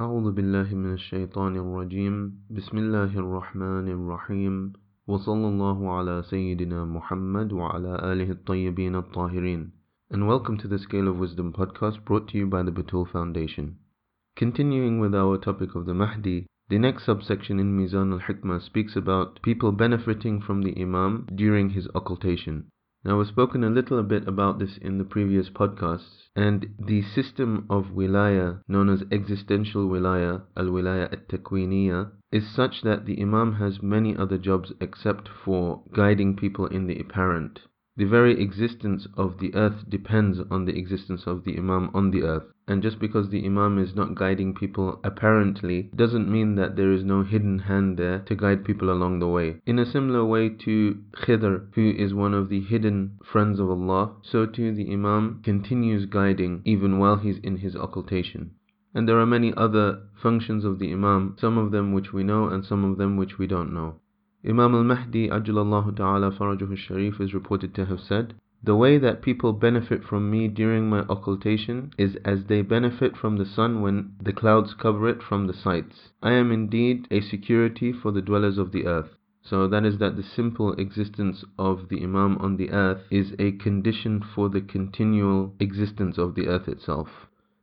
أعوذ بالله من الشيطان الرجيم بسم الله الرحمن الرحيم وصلى الله على سيدنا محمد وعلى آله الطيبين الطاهرين And welcome to the Scale of Wisdom podcast brought to you by the Batul Foundation. Continuing with our topic of the Mahdi, the next subsection in Mizan al-Hikmah speaks about people benefiting from the Imam during his occultation. Now, we've spoken a little bit about this in the previous podcasts, and the system of wilaya, known as existential wilaya, al wilaya at takwiniya, is such that the Imam has many other jobs except for guiding people in the apparent. The very existence of the earth depends on the existence of the Imam on the earth. And just because the Imam is not guiding people apparently doesn't mean that there is no hidden hand there to guide people along the way. In a similar way to Khidr, who is one of the hidden friends of Allah, so too the Imam continues guiding even while he's in his occultation. And there are many other functions of the Imam, some of them which we know and some of them which we don't know. Imam al-Mahdi Ajjalallahu ta'ala farajuhu sharif is reported to have said, The way that people benefit from me during my occultation is as they benefit from the sun when the clouds cover it from the sights. I am indeed a security for the dwellers of the earth. So that is that the simple existence of the Imam on the earth is a condition for the continual existence of the earth itself.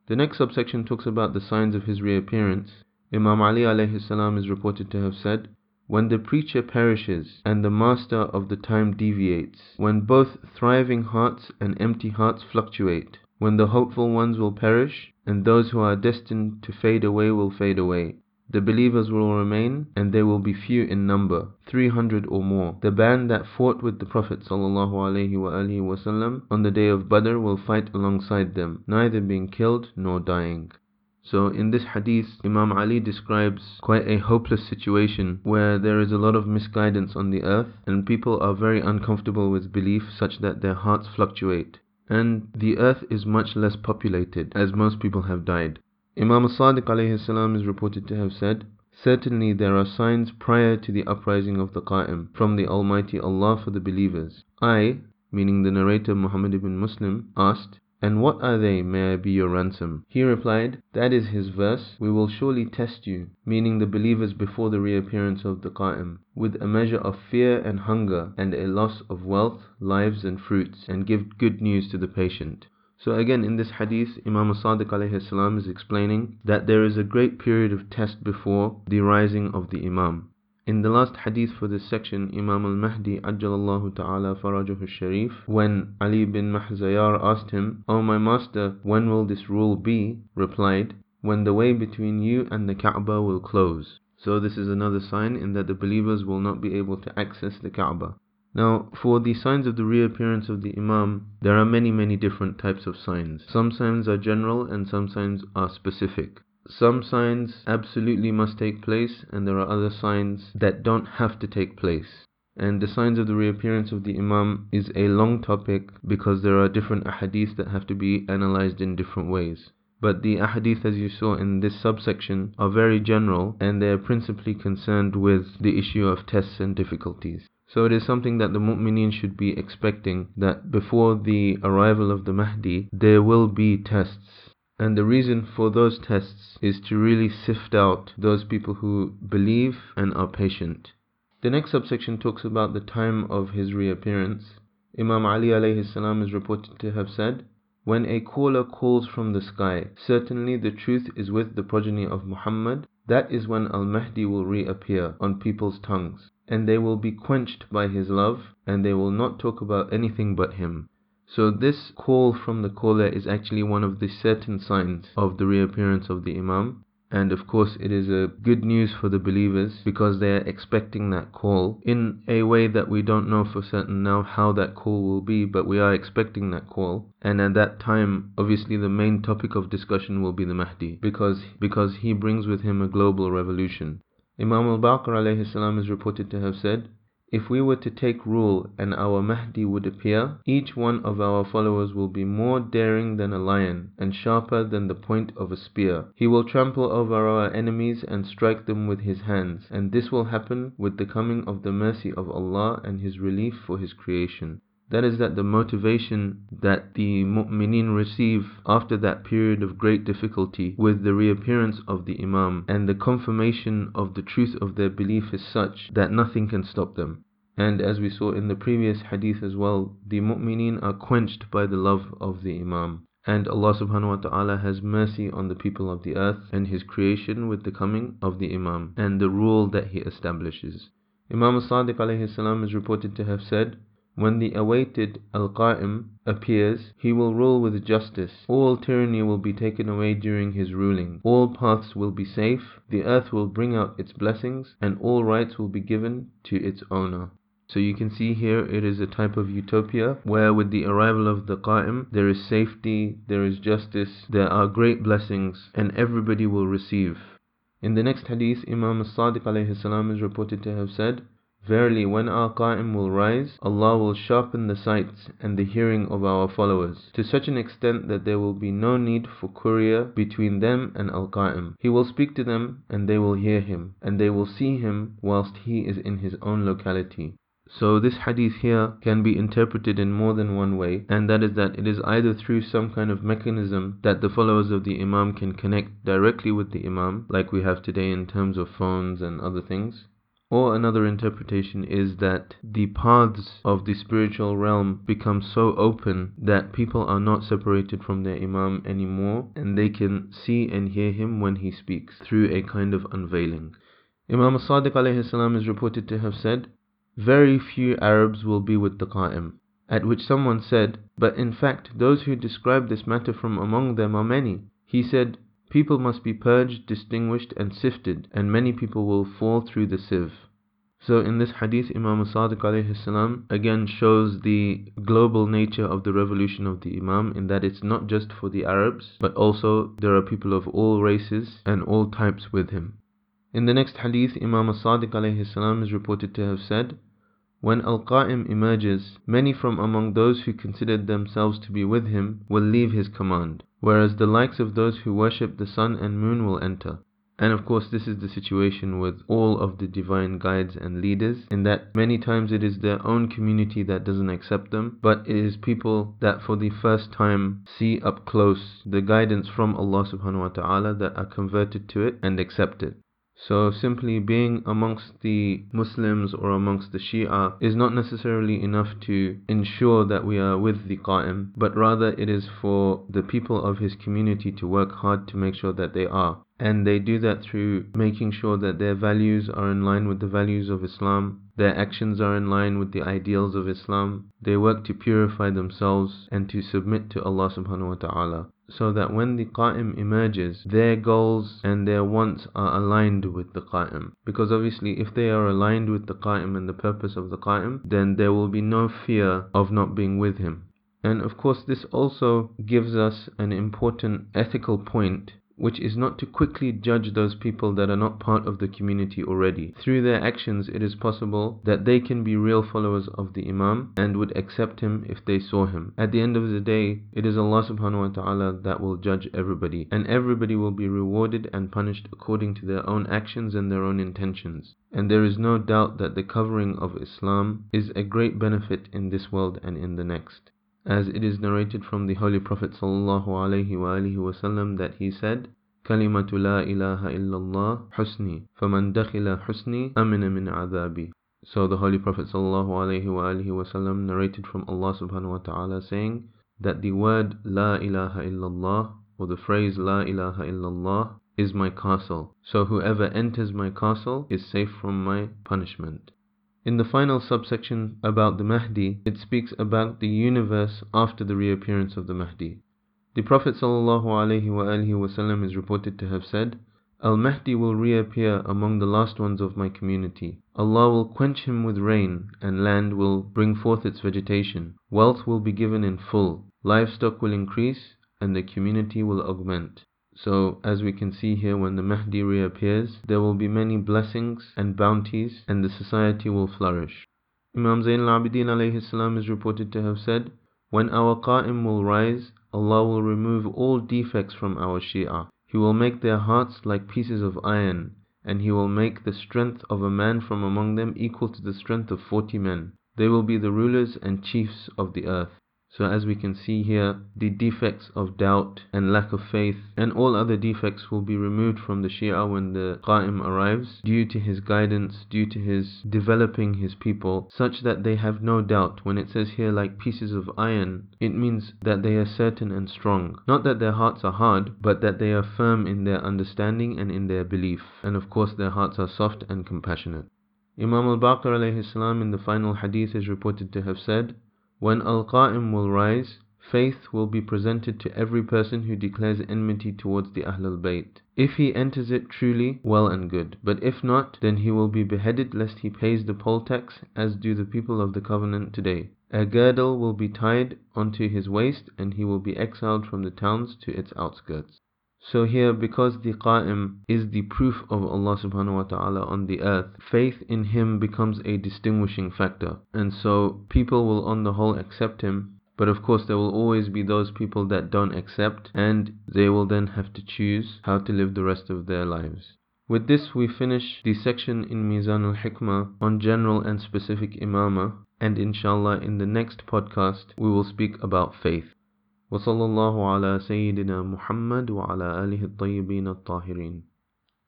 The next subsection talks about the signs of his reappearance. Imam Ali alayhi salam is reported to have said, when the preacher perishes and the master of the time deviates, when both thriving hearts and empty hearts fluctuate, when the hopeful ones will perish and those who are destined to fade away will fade away, the believers will remain, and they will be few in number, three hundred or more. The band that fought with the Prophet ﷺ on the day of Badr will fight alongside them, neither being killed nor dying. So in this hadith, Imam Ali describes quite a hopeless situation where there is a lot of misguidance on the earth and people are very uncomfortable with belief such that their hearts fluctuate. And the earth is much less populated as most people have died. Imam Sadiq alayhi is reported to have said, Certainly there are signs prior to the uprising of the Qa'im from the Almighty Allah for the believers. I, meaning the narrator Muhammad ibn Muslim, asked, and what are they, may I be your ransom? He replied, That is his verse, We will surely test you, meaning the believers before the reappearance of the Qa'im, with a measure of fear and hunger, and a loss of wealth, lives and fruits, and give good news to the patient. So again in this hadith, Imam Sadiq is explaining that there is a great period of test before the rising of the Imam. In the last hadith for this section, Imam al-Mahdi Ajjalallahu ta'ala farajuhu sharif, when Ali bin Mahzayar asked him, O my master, when will this rule be? replied, when the way between you and the Kaaba will close. So this is another sign in that the believers will not be able to access the Kaaba. Now, for the signs of the reappearance of the Imam, there are many, many different types of signs. Some signs are general and some signs are specific. Some signs absolutely must take place, and there are other signs that don't have to take place. And the signs of the reappearance of the Imam is a long topic because there are different ahadith that have to be analyzed in different ways. But the ahadith, as you saw in this subsection, are very general and they are principally concerned with the issue of tests and difficulties. So it is something that the mu'mineen should be expecting that before the arrival of the Mahdi, there will be tests and the reason for those tests is to really sift out those people who believe and are patient. The next subsection talks about the time of his reappearance. Imam Ali alayhi salam is reported to have said, When a caller calls from the sky, certainly the truth is with the progeny of Muhammad, that is when Al-Mahdi will reappear on people's tongues, and they will be quenched by his love, and they will not talk about anything but him. So this call from the caller is actually one of the certain signs of the reappearance of the Imam. And of course, it is a good news for the believers because they are expecting that call in a way that we don't know for certain now how that call will be, but we are expecting that call. And at that time, obviously, the main topic of discussion will be the Mahdi because because he brings with him a global revolution. Imam al-Baqir alayhi salam is reported to have said, if we were to take rule and our Mahdi would appear, each one of our followers will be more daring than a lion and sharper than the point of a spear. He will trample over our enemies and strike them with his hands, and this will happen with the coming of the mercy of Allah and His relief for His creation. That is that the motivation that the mu'mineen receive after that period of great difficulty with the reappearance of the Imam and the confirmation of the truth of their belief is such that nothing can stop them. And as we saw in the previous hadith as well, the mu'mineen are quenched by the love of the Imam. And Allah subhanahu wa ta'ala has mercy on the people of the earth and His creation with the coming of the Imam and the rule that He establishes. Imam Sadiq alayhi salam is reported to have said, when the awaited Al-Qa'im appears, he will rule with justice. All tyranny will be taken away during his ruling. All paths will be safe. The earth will bring out its blessings, and all rights will be given to its owner. So you can see here it is a type of utopia where with the arrival of the Qa'im there is safety, there is justice, there are great blessings and everybody will receive. In the next hadith Imam as-Sadiq is reported to have said Verily, when our Qa'im will rise, Allah will sharpen the sight and the hearing of our followers, to such an extent that there will be no need for courier between them and Al Qa'im. He will speak to them, and they will hear him, and they will see him whilst he is in his own locality. So this hadith here can be interpreted in more than one way, and that is that it is either through some kind of mechanism that the followers of the Imam can connect directly with the Imam, like we have today in terms of phones and other things, or another interpretation is that the paths of the spiritual realm become so open that people are not separated from their Imam anymore and they can see and hear him when he speaks through a kind of unveiling. Imam Sadiq is reported to have said, Very few Arabs will be with the Qa'im. At which someone said, But in fact, those who describe this matter from among them are many. He said, People must be purged, distinguished, and sifted, and many people will fall through the sieve. So in this hadith, Imam Sadiq again shows the global nature of the revolution of the Imam in that it's not just for the Arabs, but also there are people of all races and all types with him. In the next hadith, Imam Sadiq is reported to have said, when Al-Qa'im emerges, many from among those who considered themselves to be with him will leave his command, whereas the likes of those who worship the sun and moon will enter. And of course, this is the situation with all of the divine guides and leaders, in that many times it is their own community that doesn't accept them, but it is people that for the first time see up close the guidance from Allah subhanahu wa ta'ala that are converted to it and accept it. So simply being amongst the Muslims or amongst the Shia is not necessarily enough to ensure that we are with the Qa'im, but rather it is for the people of his community to work hard to make sure that they are. And they do that through making sure that their values are in line with the values of Islam, their actions are in line with the ideals of Islam, they work to purify themselves and to submit to Allah subhanahu wa ta'ala so that when the Qa'im emerges, their goals and their wants are aligned with the Qa'im. Because obviously, if they are aligned with the Qa'im and the purpose of the Qa'im, then there will be no fear of not being with him. And of course, this also gives us an important ethical point which is not to quickly judge those people that are not part of the community already. Through their actions, it is possible that they can be real followers of the Imam and would accept him if they saw him. At the end of the day, it is Allah subhanahu wa ta'ala that will judge everybody, and everybody will be rewarded and punished according to their own actions and their own intentions. And there is no doubt that the covering of Islam is a great benefit in this world and in the next as it is narrated from the Holy Prophet ﷺ that he said, كلمة لا إله إلا الله حسني فمن دخل حسني أمن من عذابي So the Holy Prophet ﷺ narrated from Allah subhanahu wa ta'ala saying that the word La ilaha illallah or the phrase La ilaha illallah is my castle. So whoever enters my castle is safe from my punishment. In the final subsection about the Mahdi, it speaks about the universe after the reappearance of the Mahdi. The Prophet ﷺ is reported to have said, Al Mahdi will reappear among the last ones of my community. Allah will quench him with rain, and land will bring forth its vegetation. Wealth will be given in full, livestock will increase, and the community will augment. So, as we can see here, when the Mahdi reappears, there will be many blessings and bounties, and the society will flourish. Imam Zain al-Abidin is reported to have said, When our Qa'im will rise, Allah will remove all defects from our Shia. He will make their hearts like pieces of iron, and He will make the strength of a man from among them equal to the strength of forty men. They will be the rulers and chiefs of the earth. So as we can see here, the defects of doubt and lack of faith and all other defects will be removed from the Shia when the Qa'im arrives due to his guidance, due to his developing his people such that they have no doubt. When it says here like pieces of iron, it means that they are certain and strong. Not that their hearts are hard, but that they are firm in their understanding and in their belief. And of course their hearts are soft and compassionate. Imam al-Baqir in the final hadith is reported to have said, when Al-Qa'im will rise, faith will be presented to every person who declares enmity towards the Ahlul Bayt. If he enters it truly, well and good, but if not, then he will be beheaded lest he pays the poll tax, as do the people of the Covenant today. A girdle will be tied onto his waist, and he will be exiled from the towns to its outskirts. So here, because the Qa'im is the proof of Allah subhanahu wa ta'ala on the earth, faith in him becomes a distinguishing factor. And so people will on the whole accept him, but of course there will always be those people that don't accept, and they will then have to choose how to live the rest of their lives. With this we finish the section in Mizan al-Hikmah on general and specific imama, and inshallah in the next podcast we will speak about faith. وصلى الله على سيدنا محمد وعلى آله الطيبين الطاهرين.